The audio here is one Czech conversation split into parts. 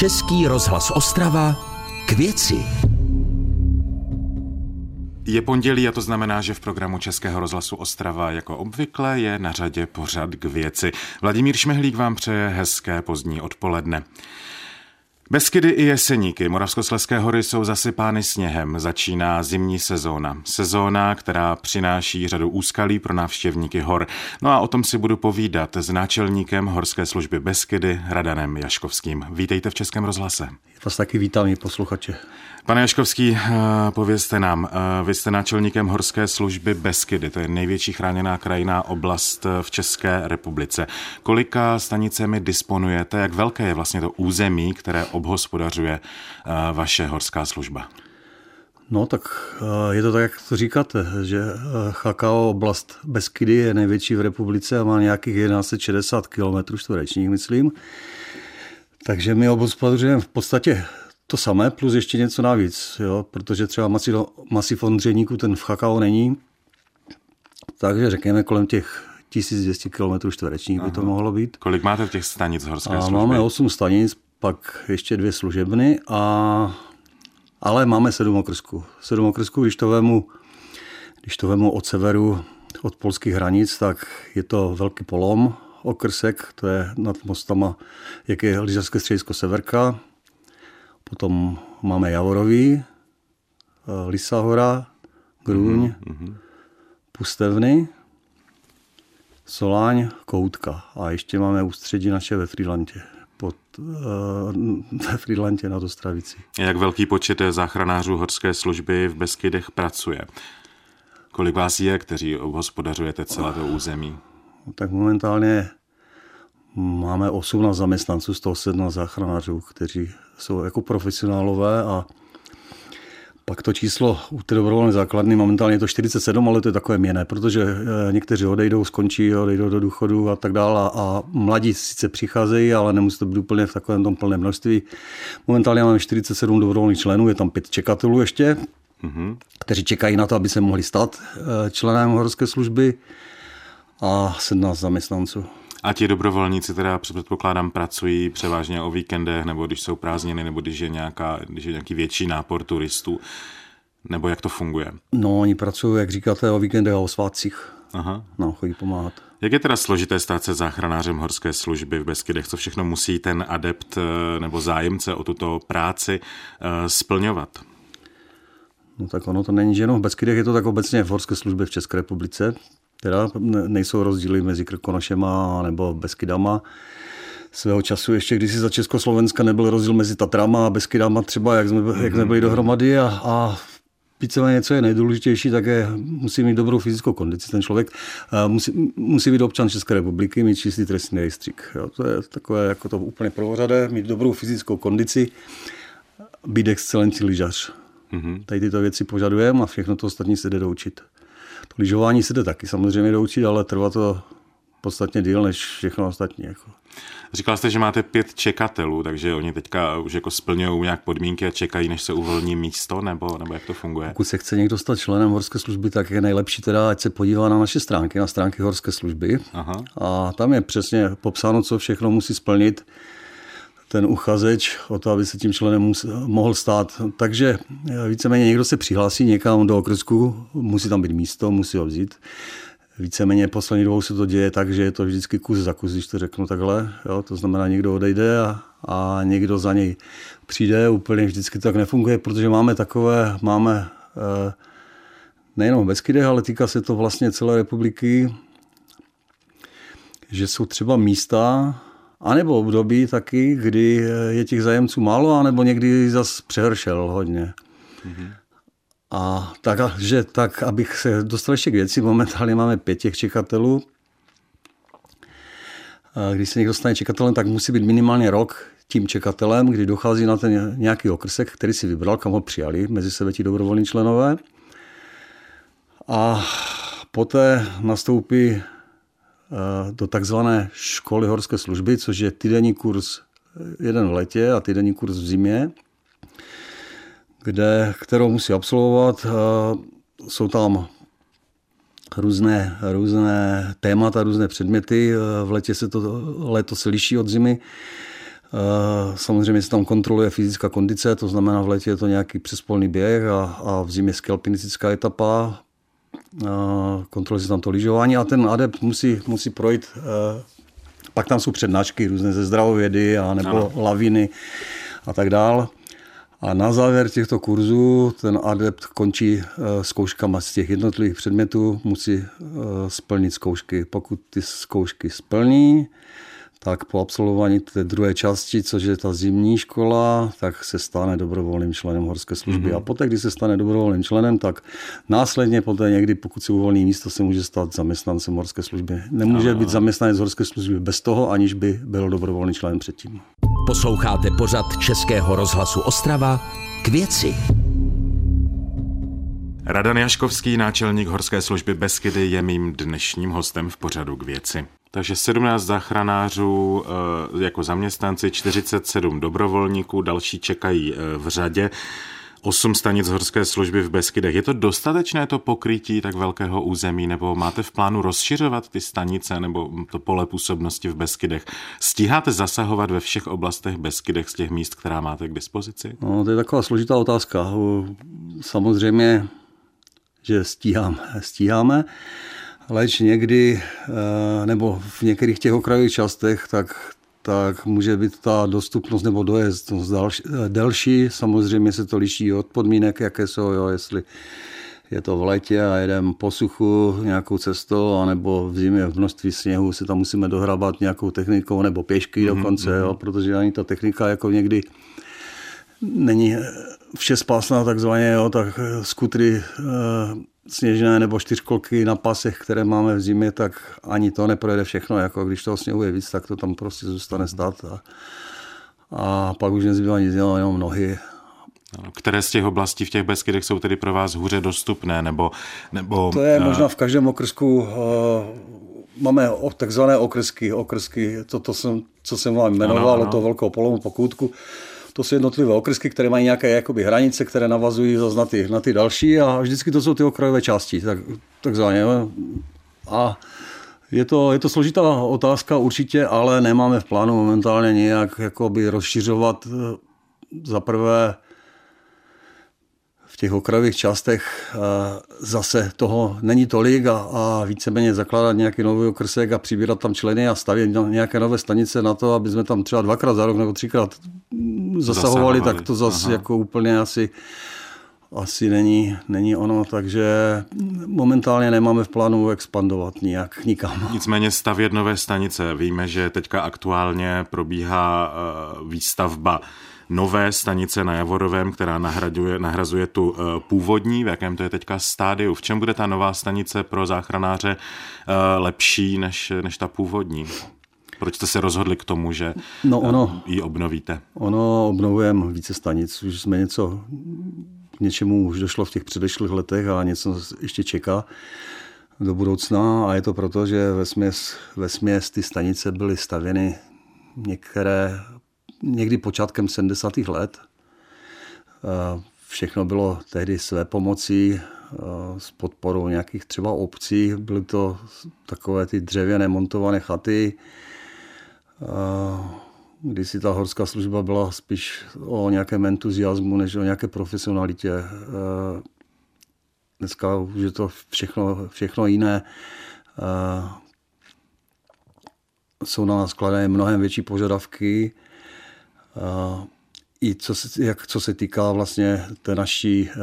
Český rozhlas Ostrava k věci. Je pondělí a to znamená, že v programu Českého rozhlasu Ostrava jako obvykle je na řadě pořad k věci. Vladimír Šmehlík vám přeje hezké pozdní odpoledne. Beskydy i Jeseníky Moravskoslezské hory jsou zasypány sněhem. Začíná zimní sezóna. Sezóna, která přináší řadu úskalí pro návštěvníky hor. No a o tom si budu povídat s náčelníkem Horské služby Beskydy Radanem Jaškovským. Vítejte v Českém rozhlase. Vás taky vítám i posluchače. Pane Jaškovský, eh, povězte nám, eh, vy jste náčelníkem Horské služby Beskydy, to je největší chráněná krajiná oblast eh, v České republice. Kolika stanicemi disponujete, jak velké je vlastně to území, které obhospodařuje vaše horská služba? No tak je to tak, jak to říkáte, že Chakao oblast Beskydy je největší v republice a má nějakých 1160 km čtverečních, myslím. Takže my obhospodařujeme v podstatě to samé, plus ještě něco navíc, jo? protože třeba masiv, masiv Ondřejníku ten v Chakao není, takže řekněme kolem těch 1200 km čtverečních by to mohlo být. Kolik máte těch stanic horské a služby? Máme 8 stanic, pak ještě dvě služebny, a, ale máme 7 okrsků. 7 okrsků, když to vemu, když to vemu od severu, od polských hranic, tak je to velký polom, okrsek, to je nad mostama, jak je lyžařské středisko Severka, Potom máme Javorový, eh, Lisa hora, Grůň, mm-hmm. Pustevny, Soláň, Koutka. A ještě máme ústředí naše ve Frýlantě. Pod, uh, ve Frýlantě na Dostravici. Jak velký počet záchranářů horské služby v Beskydech pracuje? Kolik vás je, kteří hospodařujete celé to území? Tak momentálně máme 18 zaměstnanců, 107 záchranářů, kteří jsou jako profesionálové a pak to číslo u té dobrovolné základny, momentálně je to 47, ale to je takové měné, protože eh, někteří odejdou, skončí, odejdou do důchodu a tak dále a mladí sice přicházejí, ale nemusí to být úplně v takovém tom plném množství. Momentálně máme 47 dobrovolných členů, je tam pět čekatelů ještě, mm-hmm. kteří čekají na to, aby se mohli stát eh, členem horské služby a 17 zaměstnanců. A ti dobrovolníci teda předpokládám pracují převážně o víkendech, nebo když jsou prázdniny, nebo když je, nějaká, když je nějaký větší nápor turistů, nebo jak to funguje? No, oni pracují, jak říkáte, o víkendech a o svátcích. Aha. No, chodí pomáhat. Jak je teda složité stát se záchranářem horské služby v Beskydech? Co všechno musí ten adept eh, nebo zájemce o tuto práci eh, splňovat? No tak ono to není, že jenom v Beskydech, je to tak obecně v horské službě v České republice. Teda nejsou rozdíly mezi Krkonošema nebo Beskydama. Svého času ještě když si za Československa nebyl rozdíl mezi Tatrama a Beskydama třeba, jak jsme, jak jsme byli dohromady a, a víceméně, co je nejdůležitější, tak je, musí mít dobrou fyzickou kondici ten člověk. Musí, musí být občan České republiky, mít čistý trestní rejstřík. Jo, to je takové jako to úplně prvořadé, mít dobrou fyzickou kondici, být excelentní lyžař. Mm-hmm. Tady tyto věci požadujeme a všechno to ostatní se jde doučit. To lyžování se jde taky samozřejmě doučit, ale trvá to podstatně díl než všechno ostatní. Jako. Říkal jste, že máte pět čekatelů, takže oni teďka už jako splňují nějak podmínky a čekají, než se uvolní místo, nebo, nebo jak to funguje? Pokud se chce někdo stát členem horské služby, tak je nejlepší teda, ať se podívá na naše stránky, na stránky horské služby. Aha. A tam je přesně popsáno, co všechno musí splnit ten uchazeč o to, aby se tím členem mohl stát. Takže eh, víceméně někdo se přihlásí někam do okrsku, musí tam být místo, musí ho vzít. Víceméně poslední dobou se to děje tak, že je to vždycky kus za kus, když to řeknu takhle. Jo? To znamená, někdo odejde a, a někdo za něj přijde. Úplně vždycky to tak nefunguje, protože máme takové, máme eh, nejenom v Beskydech, ale týká se to vlastně celé republiky, že jsou třeba místa, a nebo období taky, kdy je těch zájemců málo, anebo někdy zas přehršel hodně. Mm-hmm. A tak, že tak, abych se dostal ještě k věci, momentálně máme pět těch čekatelů. A když se někdo stane čekatelem, tak musí být minimálně rok tím čekatelem, kdy dochází na ten nějaký okrsek, který si vybral, kam ho přijali mezi sebe ti dobrovolní členové. A poté nastoupí do takzvané školy horské služby, což je týdenní kurz jeden v letě a týdenní kurz v zimě, kde, kterou musí absolvovat. Eh, jsou tam různé, různé témata, různé předměty. Eh, v letě se to, léto se liší od zimy. Samozřejmě se tam kontroluje fyzická kondice, to znamená v létě je to nějaký přespolný běh a, a v zimě skalpinistická etapa. Kontroluje se tam to lyžování a ten adept musí, musí projít pak tam jsou přednášky různé ze zdravovědy a nebo ano. laviny a tak dál. A na závěr těchto kurzů ten adept končí eh, zkouškama z těch jednotlivých předmětů, musí eh, splnit zkoušky. Pokud ty zkoušky splní, tak po absolvování té druhé části, což je ta zimní škola, tak se stane dobrovolným členem horské služby. Mm-hmm. A poté, když se stane dobrovolným členem, tak následně poté někdy, pokud si uvolní místo, se může stát zaměstnancem horské služby. Nemůže být zaměstnanec horské služby bez toho, aniž by byl dobrovolný členem předtím. Posloucháte pořad Českého rozhlasu Ostrava k věci. Radan Jaškovský, náčelník horské služby Beskydy, je mým dnešním hostem v pořadu k věci. Takže 17 záchranářů eh, jako zaměstnanci, 47 dobrovolníků, další čekají eh, v řadě. 8 stanic horské služby v Beskydech. Je to dostatečné to pokrytí tak velkého území, nebo máte v plánu rozšiřovat ty stanice nebo to pole působnosti v Beskydech? Stíháte zasahovat ve všech oblastech Beskydech z těch míst, která máte k dispozici? No, to je taková složitá otázka. Samozřejmě, že stíháme. stíháme leč někdy, eh, nebo v některých těch okrajových částech, tak, tak může být ta dostupnost nebo dojezd eh, delší. Samozřejmě se to liší od podmínek, jaké jsou, jo, jestli je to v létě a jedeme po suchu nějakou cestou, anebo v zimě v množství sněhu se tam musíme dohrabat nějakou technikou, nebo pěšky mm-hmm. dokonce, jo, protože ani ta technika jako někdy není vše spásná takzvaně, jo, tak skutry sněžné nebo čtyřkolky na pasech, které máme v zimě, tak ani to neprojede všechno. Jako když toho sněhu je víc, tak to tam prostě zůstane stát. A, a pak už nezbývá nic jiného, jenom nohy. Které z těch oblastí v těch Beskydech jsou tedy pro vás hůře dostupné? Nebo, nebo, to je uh... možná v každém okrsku. Uh, máme takzvané okrsky, okrsky to, to jsem, co jsem vám jmenoval, ano, ano. to velkou polomu pokůtku to jsou jednotlivé okresky, které mají nějaké jakoby, hranice, které navazují zase na ty, na ty další a vždycky to jsou ty okrajové části, tak, takzvaně. A je to, je to složitá otázka určitě, ale nemáme v plánu momentálně nějak jakoby rozšiřovat eh, za prvé těch okrajových částech zase toho není tolik a, a víceméně zakládat nějaký nový okrsek a přibírat tam členy a stavět nějaké nové stanice na to, aby jsme tam třeba dvakrát za rok nebo třikrát zasahovali, zasahovali. tak to zase Aha. jako úplně asi asi není, není ono, takže momentálně nemáme v plánu expandovat nijak nikam. Nicméně stavět nové stanice. Víme, že teďka aktuálně probíhá eh, výstavba nové stanice na Javorovém, která nahraduje, nahrazuje tu eh, původní, v jakém to je teďka stádiu. V čem bude ta nová stanice pro záchranáře eh, lepší než, než ta původní? Proč jste se rozhodli k tomu, že no ono, ji obnovíte? Ono obnovujeme více stanic. Už jsme něco, k něčemu už došlo v těch předešlých letech a něco ještě čeká do budoucna a je to proto, že ve směs, ve směs ty stanice byly stavěny některé někdy počátkem 70. let. Eh, všechno bylo tehdy své pomocí eh, s podporou nějakých třeba obcí. Byly to takové ty dřevěné montované chaty. Eh, Když si ta horská služba byla spíš o nějakém entuziasmu, než o nějaké profesionalitě. Dneska už je to všechno, všechno jiné. Jsou na nás kladané mnohem větší požadavky i co se, jak, co se týká vlastně té naší eh,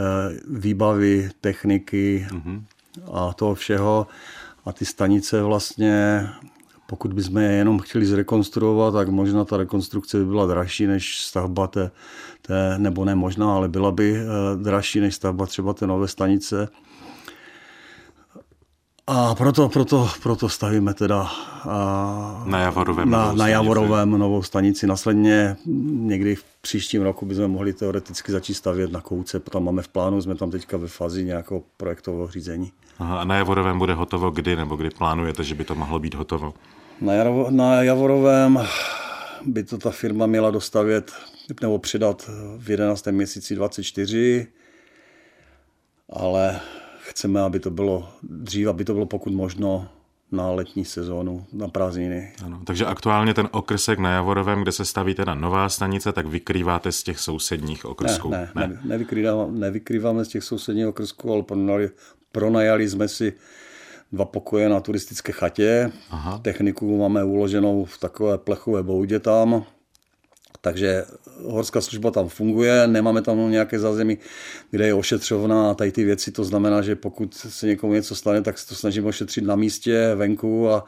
výbavy, techniky mm-hmm. a toho všeho. A ty stanice vlastně, pokud bychom je jenom chtěli zrekonstruovat, tak možná ta rekonstrukce by byla dražší než stavba té, té nebo ne možná, ale byla by eh, dražší než stavba třeba té nové stanice. A proto, proto, proto stavíme teda a, na Javorovém, na, na Javorovém novou stanici. Následně někdy v příštím roku bychom mohli teoreticky začít stavět na Kouce, tam máme v plánu, jsme tam teďka ve fázi nějakého projektového řízení. Aha, a na Javorovém bude hotovo kdy, nebo kdy plánujete, že by to mohlo být hotovo? Na, Jaro, na Javorovém by to ta firma měla dostavět nebo přidat v 11. měsíci 24, ale chceme, aby to bylo dřív, aby to bylo pokud možno na letní sezónu, na prázdniny. Ano, takže aktuálně ten okrsek na Javorovém, kde se staví teda nová stanice, tak vykrýváte z těch sousedních okrsků? Ne, ne, ne. Nevykrýváme, nevykrýváme z těch sousedních okrsků, ale pronajali, pronajali jsme si dva pokoje na turistické chatě. Aha. Techniku máme uloženou v takové plechové boudě tam, takže horská služba tam funguje, nemáme tam nějaké zázemí, kde je ošetřovna a tady ty věci. To znamená, že pokud se někomu něco stane, tak se to snažíme ošetřit na místě, venku a,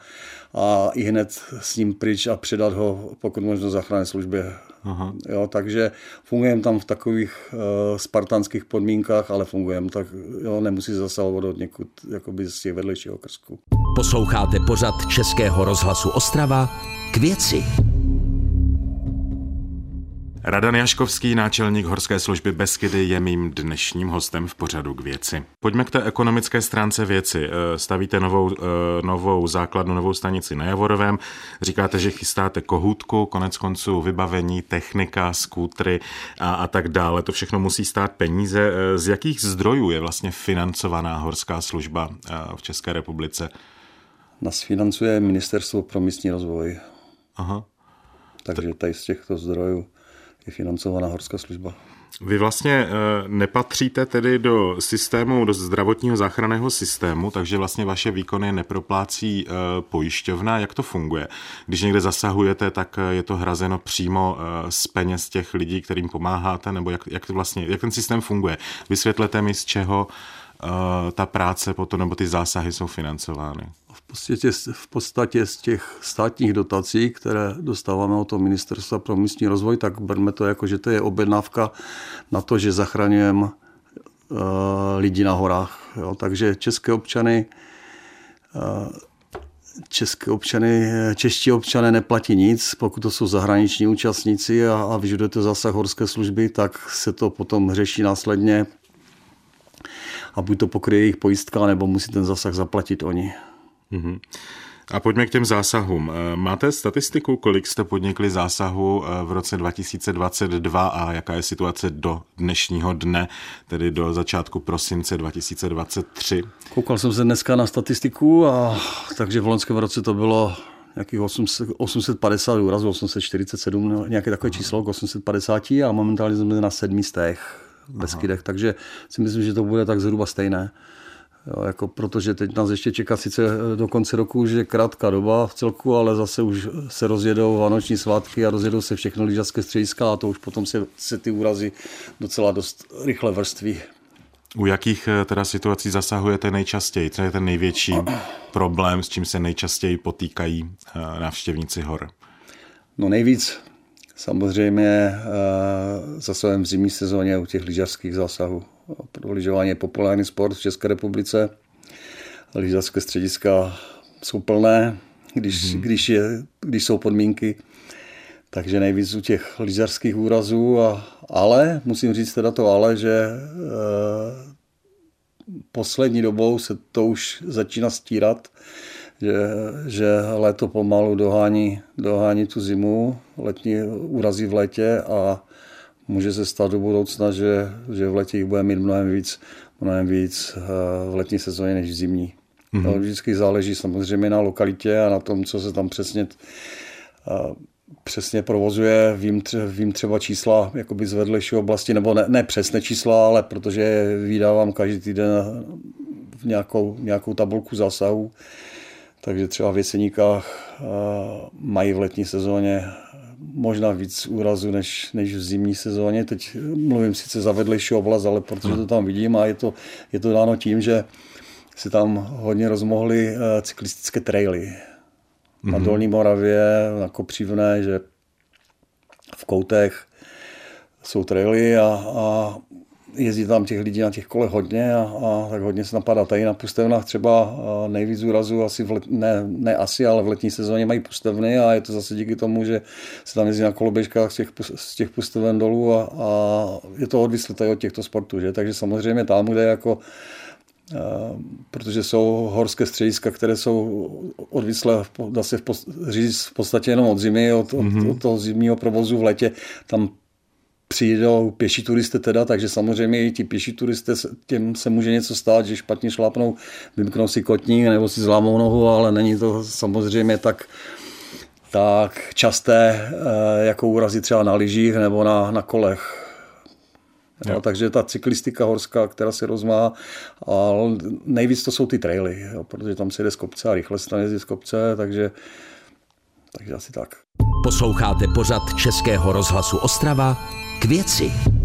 a i hned s ním pryč a předat ho pokud možno záchranné službě. Aha. Jo, takže fungujeme tam v takových uh, spartanských podmínkách, ale fungujeme tak, jo, nemusí zasahovat od někud jakoby z těch vedlejších okrsků. Posloucháte pořad Českého rozhlasu Ostrava k věci. Radan Jaškovský, náčelník Horské služby Beskydy, je mým dnešním hostem v pořadu k věci. Pojďme k té ekonomické stránce věci. Eh, stavíte novou, eh, novou základnu, novou stanici na Javorovém. Říkáte, že chystáte kohůtku, konec konců vybavení, technika, skútry a, a tak dále. To všechno musí stát peníze. Eh, z jakých zdrojů je vlastně financovaná Horská služba v České republice? Nás financuje Ministerstvo pro místní rozvoj. Aha. Takže tady z těchto zdrojů je financovaná horská služba. Vy vlastně eh, nepatříte tedy do systému, do zdravotního záchranného systému, takže vlastně vaše výkony neproplácí eh, pojišťovna. Jak to funguje? Když někde zasahujete, tak eh, je to hrazeno přímo z peněz těch lidí, kterým pomáháte, nebo jak, jak to vlastně, jak ten systém funguje? Vysvětlete mi, z čeho ta práce potom, nebo ty zásahy jsou financovány podstatě, v podstatě z těch státních dotací, které dostáváme od toho ministerstva pro místní rozvoj, tak berme to jako, že to je objednávka na to, že zachraňujeme uh, lidi na horách. Jo. Takže české občany uh, české občany, čeští občané neplatí nic, pokud to jsou zahraniční účastníci a, a vyžadujete zásah horské služby, tak se to potom řeší následně a buď to pokryje jejich pojistka, nebo musí ten zásah zaplatit oni. Mm-hmm. A pojďme k těm zásahům. Eh, máte statistiku, kolik jste podnikli zásahu eh, v roce 2022 a jaká je situace do dnešního dne, tedy do začátku prosince 2023? Koukal jsem se dneska na statistiku a takže v loňském roce to bylo nějakých 800, 850 úrazů, 847, nějaké takové číslo k 850 a momentálně jsme na sedmi stech Beskydech, takže si myslím, že to bude tak zhruba stejné. Jo, jako protože teď nás ještě čeká sice do konce roku už je krátká doba v celku, ale zase už se rozjedou vánoční svátky a rozjedou se všechno lyžařské střediska a to už potom se, se ty úrazy docela dost rychle vrství. U jakých eh, teda situací zasahujete nejčastěji? Co je ten největší problém, s čím se nejčastěji potýkají eh, návštěvníci hor? No nejvíc samozřejmě eh, zasahujeme v zimní sezóně u těch lyžařských zásahů pro lyžování je populární sport v České republice. Lyžařské střediska jsou plné, když, mm-hmm. když, je, když jsou podmínky. Takže nejvíc u těch lyžařských úrazů, a, ale musím říct teda to ale, že e, poslední dobou se to už začíná stírat, že, že léto pomalu dohání, dohání tu zimu, letní úrazy v létě a může se stát do budoucna, že, že v letě jich bude mít mnohem víc, mnohem víc eh, v letní sezóně než v zimní. Mm-hmm. To vždycky záleží samozřejmě na lokalitě a na tom, co se tam přesně eh, přesně provozuje, vím, tře, vím třeba čísla jakoby z vedlejší oblasti, nebo ne, ne přesné čísla, ale protože vydávám každý týden v nějakou, nějakou tabulku zásahů, takže třeba v Jeseníkách uh, mají v letní sezóně možná víc úrazu než, než v zimní sezóně. Teď mluvím sice za vedlejší oblast, ale protože to tam vidím a je to, je to dáno tím, že se tam hodně rozmohly eh, cyklistické traily. Na mm-hmm. Dolní Moravě, na Kopřivné, že v koutech jsou traily a, a jezdí tam těch lidí na těch kolech hodně a, a tak hodně se napadá. Tady na pustevnách třeba nejvíc úrazů asi v let, ne, ne asi, ale v letní sezóně mají pustevny a je to zase díky tomu, že se tam jezdí na koloběžkách z těch, z těch pusteven dolů a, a je to odvislé od těchto sportů. Že? Takže samozřejmě tam, kde jako protože jsou horské střediska, které jsou odvislé, dá se v, říct v podstatě jenom od zimy, od, mm-hmm. od, od toho zimního provozu v letě, tam přijdou pěší turisty teda, takže samozřejmě i ti pěší turisté, těm se může něco stát, že špatně šlápnou, vymknou si kotník nebo si zlámou nohu, ale není to samozřejmě tak, tak časté eh, jako úrazy třeba na lyžích nebo na, na kolech. No, takže ta cyklistika horská, která se rozmá, a nejvíc to jsou ty traily, jo, protože tam se jde z kopce a rychle se tam jezdí z kopce, takže, takže asi tak. Posloucháte pořad Českého rozhlasu Ostrava k věci.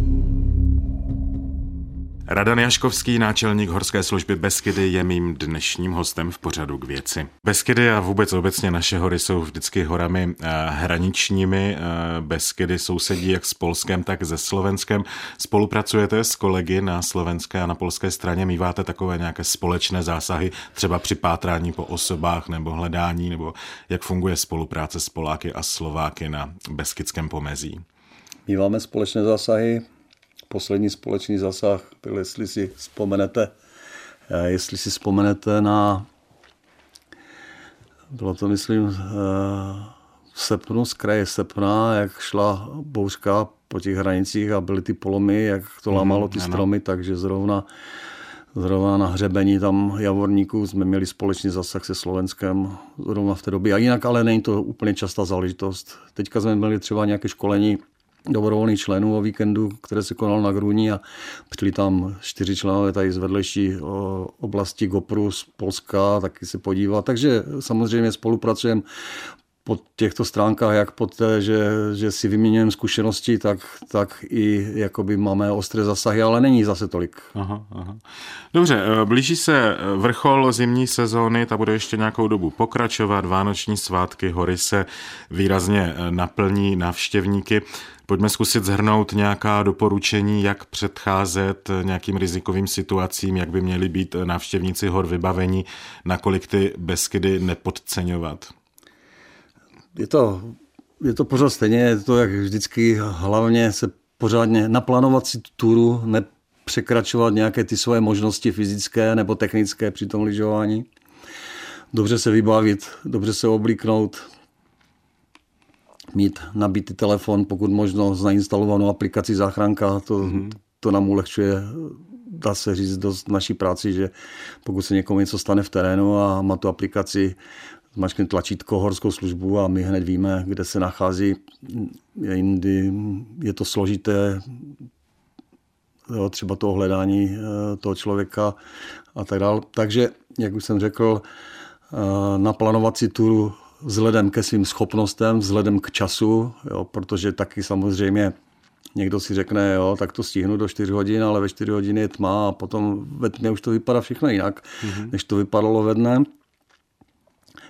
Radan Jaškovský, náčelník Horské služby Beskydy, je mým dnešním hostem v pořadu k věci. Beskydy a vůbec obecně naše hory jsou vždycky horami eh, hraničními. Eh, Beskydy sousedí jak s Polskem, tak se Slovenskem. Spolupracujete s kolegy na slovenské a na polské straně? Míváte takové nějaké společné zásahy, třeba při pátrání po osobách nebo hledání, nebo jak funguje spolupráce s Poláky a Slováky na Beskydském pomezí? Míváme společné zásahy, poslední společný zasah byl, jestli si vzpomenete, eh, jestli si vzpomenete na, bylo to myslím eh, v srpnu, z kraje srpna, jak šla bouřka po těch hranicích a byly ty polomy, jak to mhm, lámalo ty stromy, takže zrovna Zrovna na hřebení tam Javorníků jsme měli společný zasah se Slovenskem zrovna v té době. A jinak ale není to úplně častá záležitost. Teďka jsme měli třeba nějaké školení dobrovolných členů o víkendu, které se konalo na Gruni a přijeli tam čtyři členové tady z vedlejší oblasti Gopru z Polska taky se podívat. Takže samozřejmě spolupracujeme po těchto stránkách, jak po té, že, že si vyměňujeme zkušenosti, tak, tak i jakoby máme ostré zasahy, ale není zase tolik. Aha, aha. Dobře, eh, blíží se eh, vrchol zimní sezóny, ta bude ještě nějakou dobu pokračovat, vánoční svátky, hory se výrazně eh, naplní návštěvníky. Pojďme zkusit zhrnout nějaká doporučení, jak předcházet nějakým rizikovým situacím, jak by měli být návštěvníci hor vybavení, nakolik ty beskydy nepodceňovat. Je to, je to pořád stejně, je to jak vždycky, hlavně se pořádně naplánovat si turu, nepřekračovat nějaké ty svoje možnosti fyzické nebo technické při tom lyžování. Dobře se vybavit, dobře se oblíknout, mít nabitý telefon, pokud možno zainstalovanou aplikaci záchranka, to, mm-hmm. to nám ulehčuje dá se říct dost naší práci, že pokud se někomu něco stane v terénu a má tu aplikaci, zmačkne tlačítko horskou službu a my hned víme, kde se nachází. Jindy je to složité, jo, třeba toho hledání eh, toho člověka a tak dále. Takže, jak už jsem řekl, eh, naplánovat si turu vzhledem ke svým schopnostem, vzhledem k času, jo, protože taky samozřejmě někdo si řekne, jo, tak to stihnu do 4 hodin, ale ve 4 hodiny je tma a potom ve tmě už to vypadá všechno jinak, mm-hmm. než to vypadalo ve dne.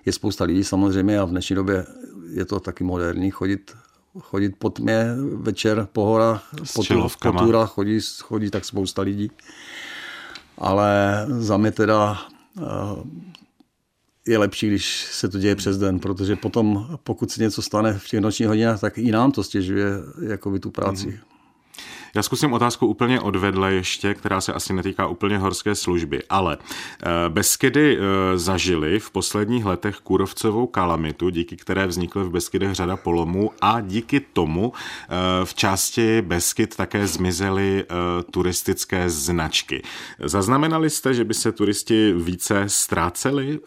Je spousta lidí samozřejmě a v dnešní době je to taky moderní chodit chodit po tmě večer po horách, po, po turách chodí, chodí tak spousta lidí. Ale za mě teda eh, je lepší, když se to děje přes den, protože potom, pokud se něco stane v těch nočních hodinách, tak i nám to stěžuje jakoby tu práci. Mm-hmm. Já zkusím otázku úplně odvedle ještě, která se asi netýká úplně horské služby, ale eh, Beskydy eh, zažili v posledních letech kůrovcovou kalamitu, díky které vznikly v Beskydech řada polomů a díky tomu eh, v části Beskyd také zmizely turistické značky. Zaznamenali jste, že by se turisti více ztráceli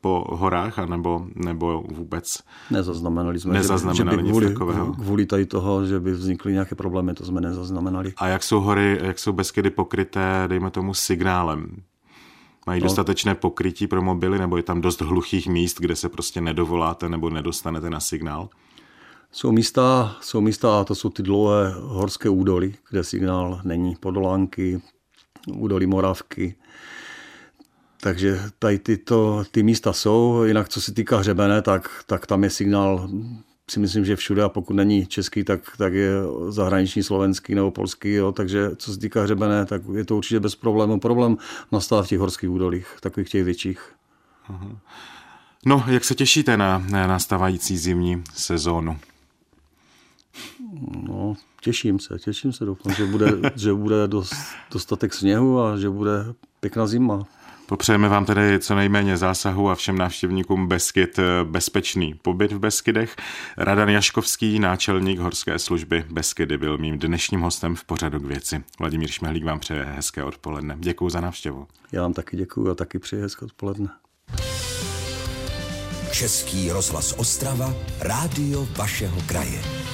po horách, anebo, nebo vůbec? Nezaznamenali jsme, Nezaznamenali že by, že by kvůli, kvůli tady toho, že by vznikly nějaké problémy, to jsme nezaznamenali zaznamenali. A jak jsou hory, jak jsou Beskydy pokryté, dejme tomu, signálem? Mají no. dostatečné pokrytí pro mobily, nebo je tam dost hluchých míst, kde se prostě nedovoláte nebo nedostanete na signál? Jsou místa, jsou místa, a to jsou ty dlouhé horské údoly, kde signál není. Podolánky, údolí Moravky. Takže tady tyto, ty místa jsou, jinak co se týká hřebene, tak, tak tam je signál si myslím, že všude a pokud není český, tak, tak je zahraniční slovenský nebo polský, jo. takže co se týká hřebene, tak je to určitě bez problému. Problém nastává v těch horských údolích, takových těch větších. No, jak se těšíte na, na nastávající zimní sezónu? No, těším se, těším se, doufám, že bude, že bude dost, dostatek sněhu a že bude pěkná zima. Popřejeme vám tedy co nejméně zásahu a všem návštěvníkům Beskyd bezpečný pobyt v Beskydech. Radan Jaškovský, náčelník horské služby Beskydy, byl mým dnešním hostem v pořadu k věci. Vladimír Šmehlík vám přeje hezké odpoledne. Děkuji za návštěvu. Já vám taky děkuji a taky přeji hezké odpoledne. Český rozhlas Ostrava, rádio vašeho kraje.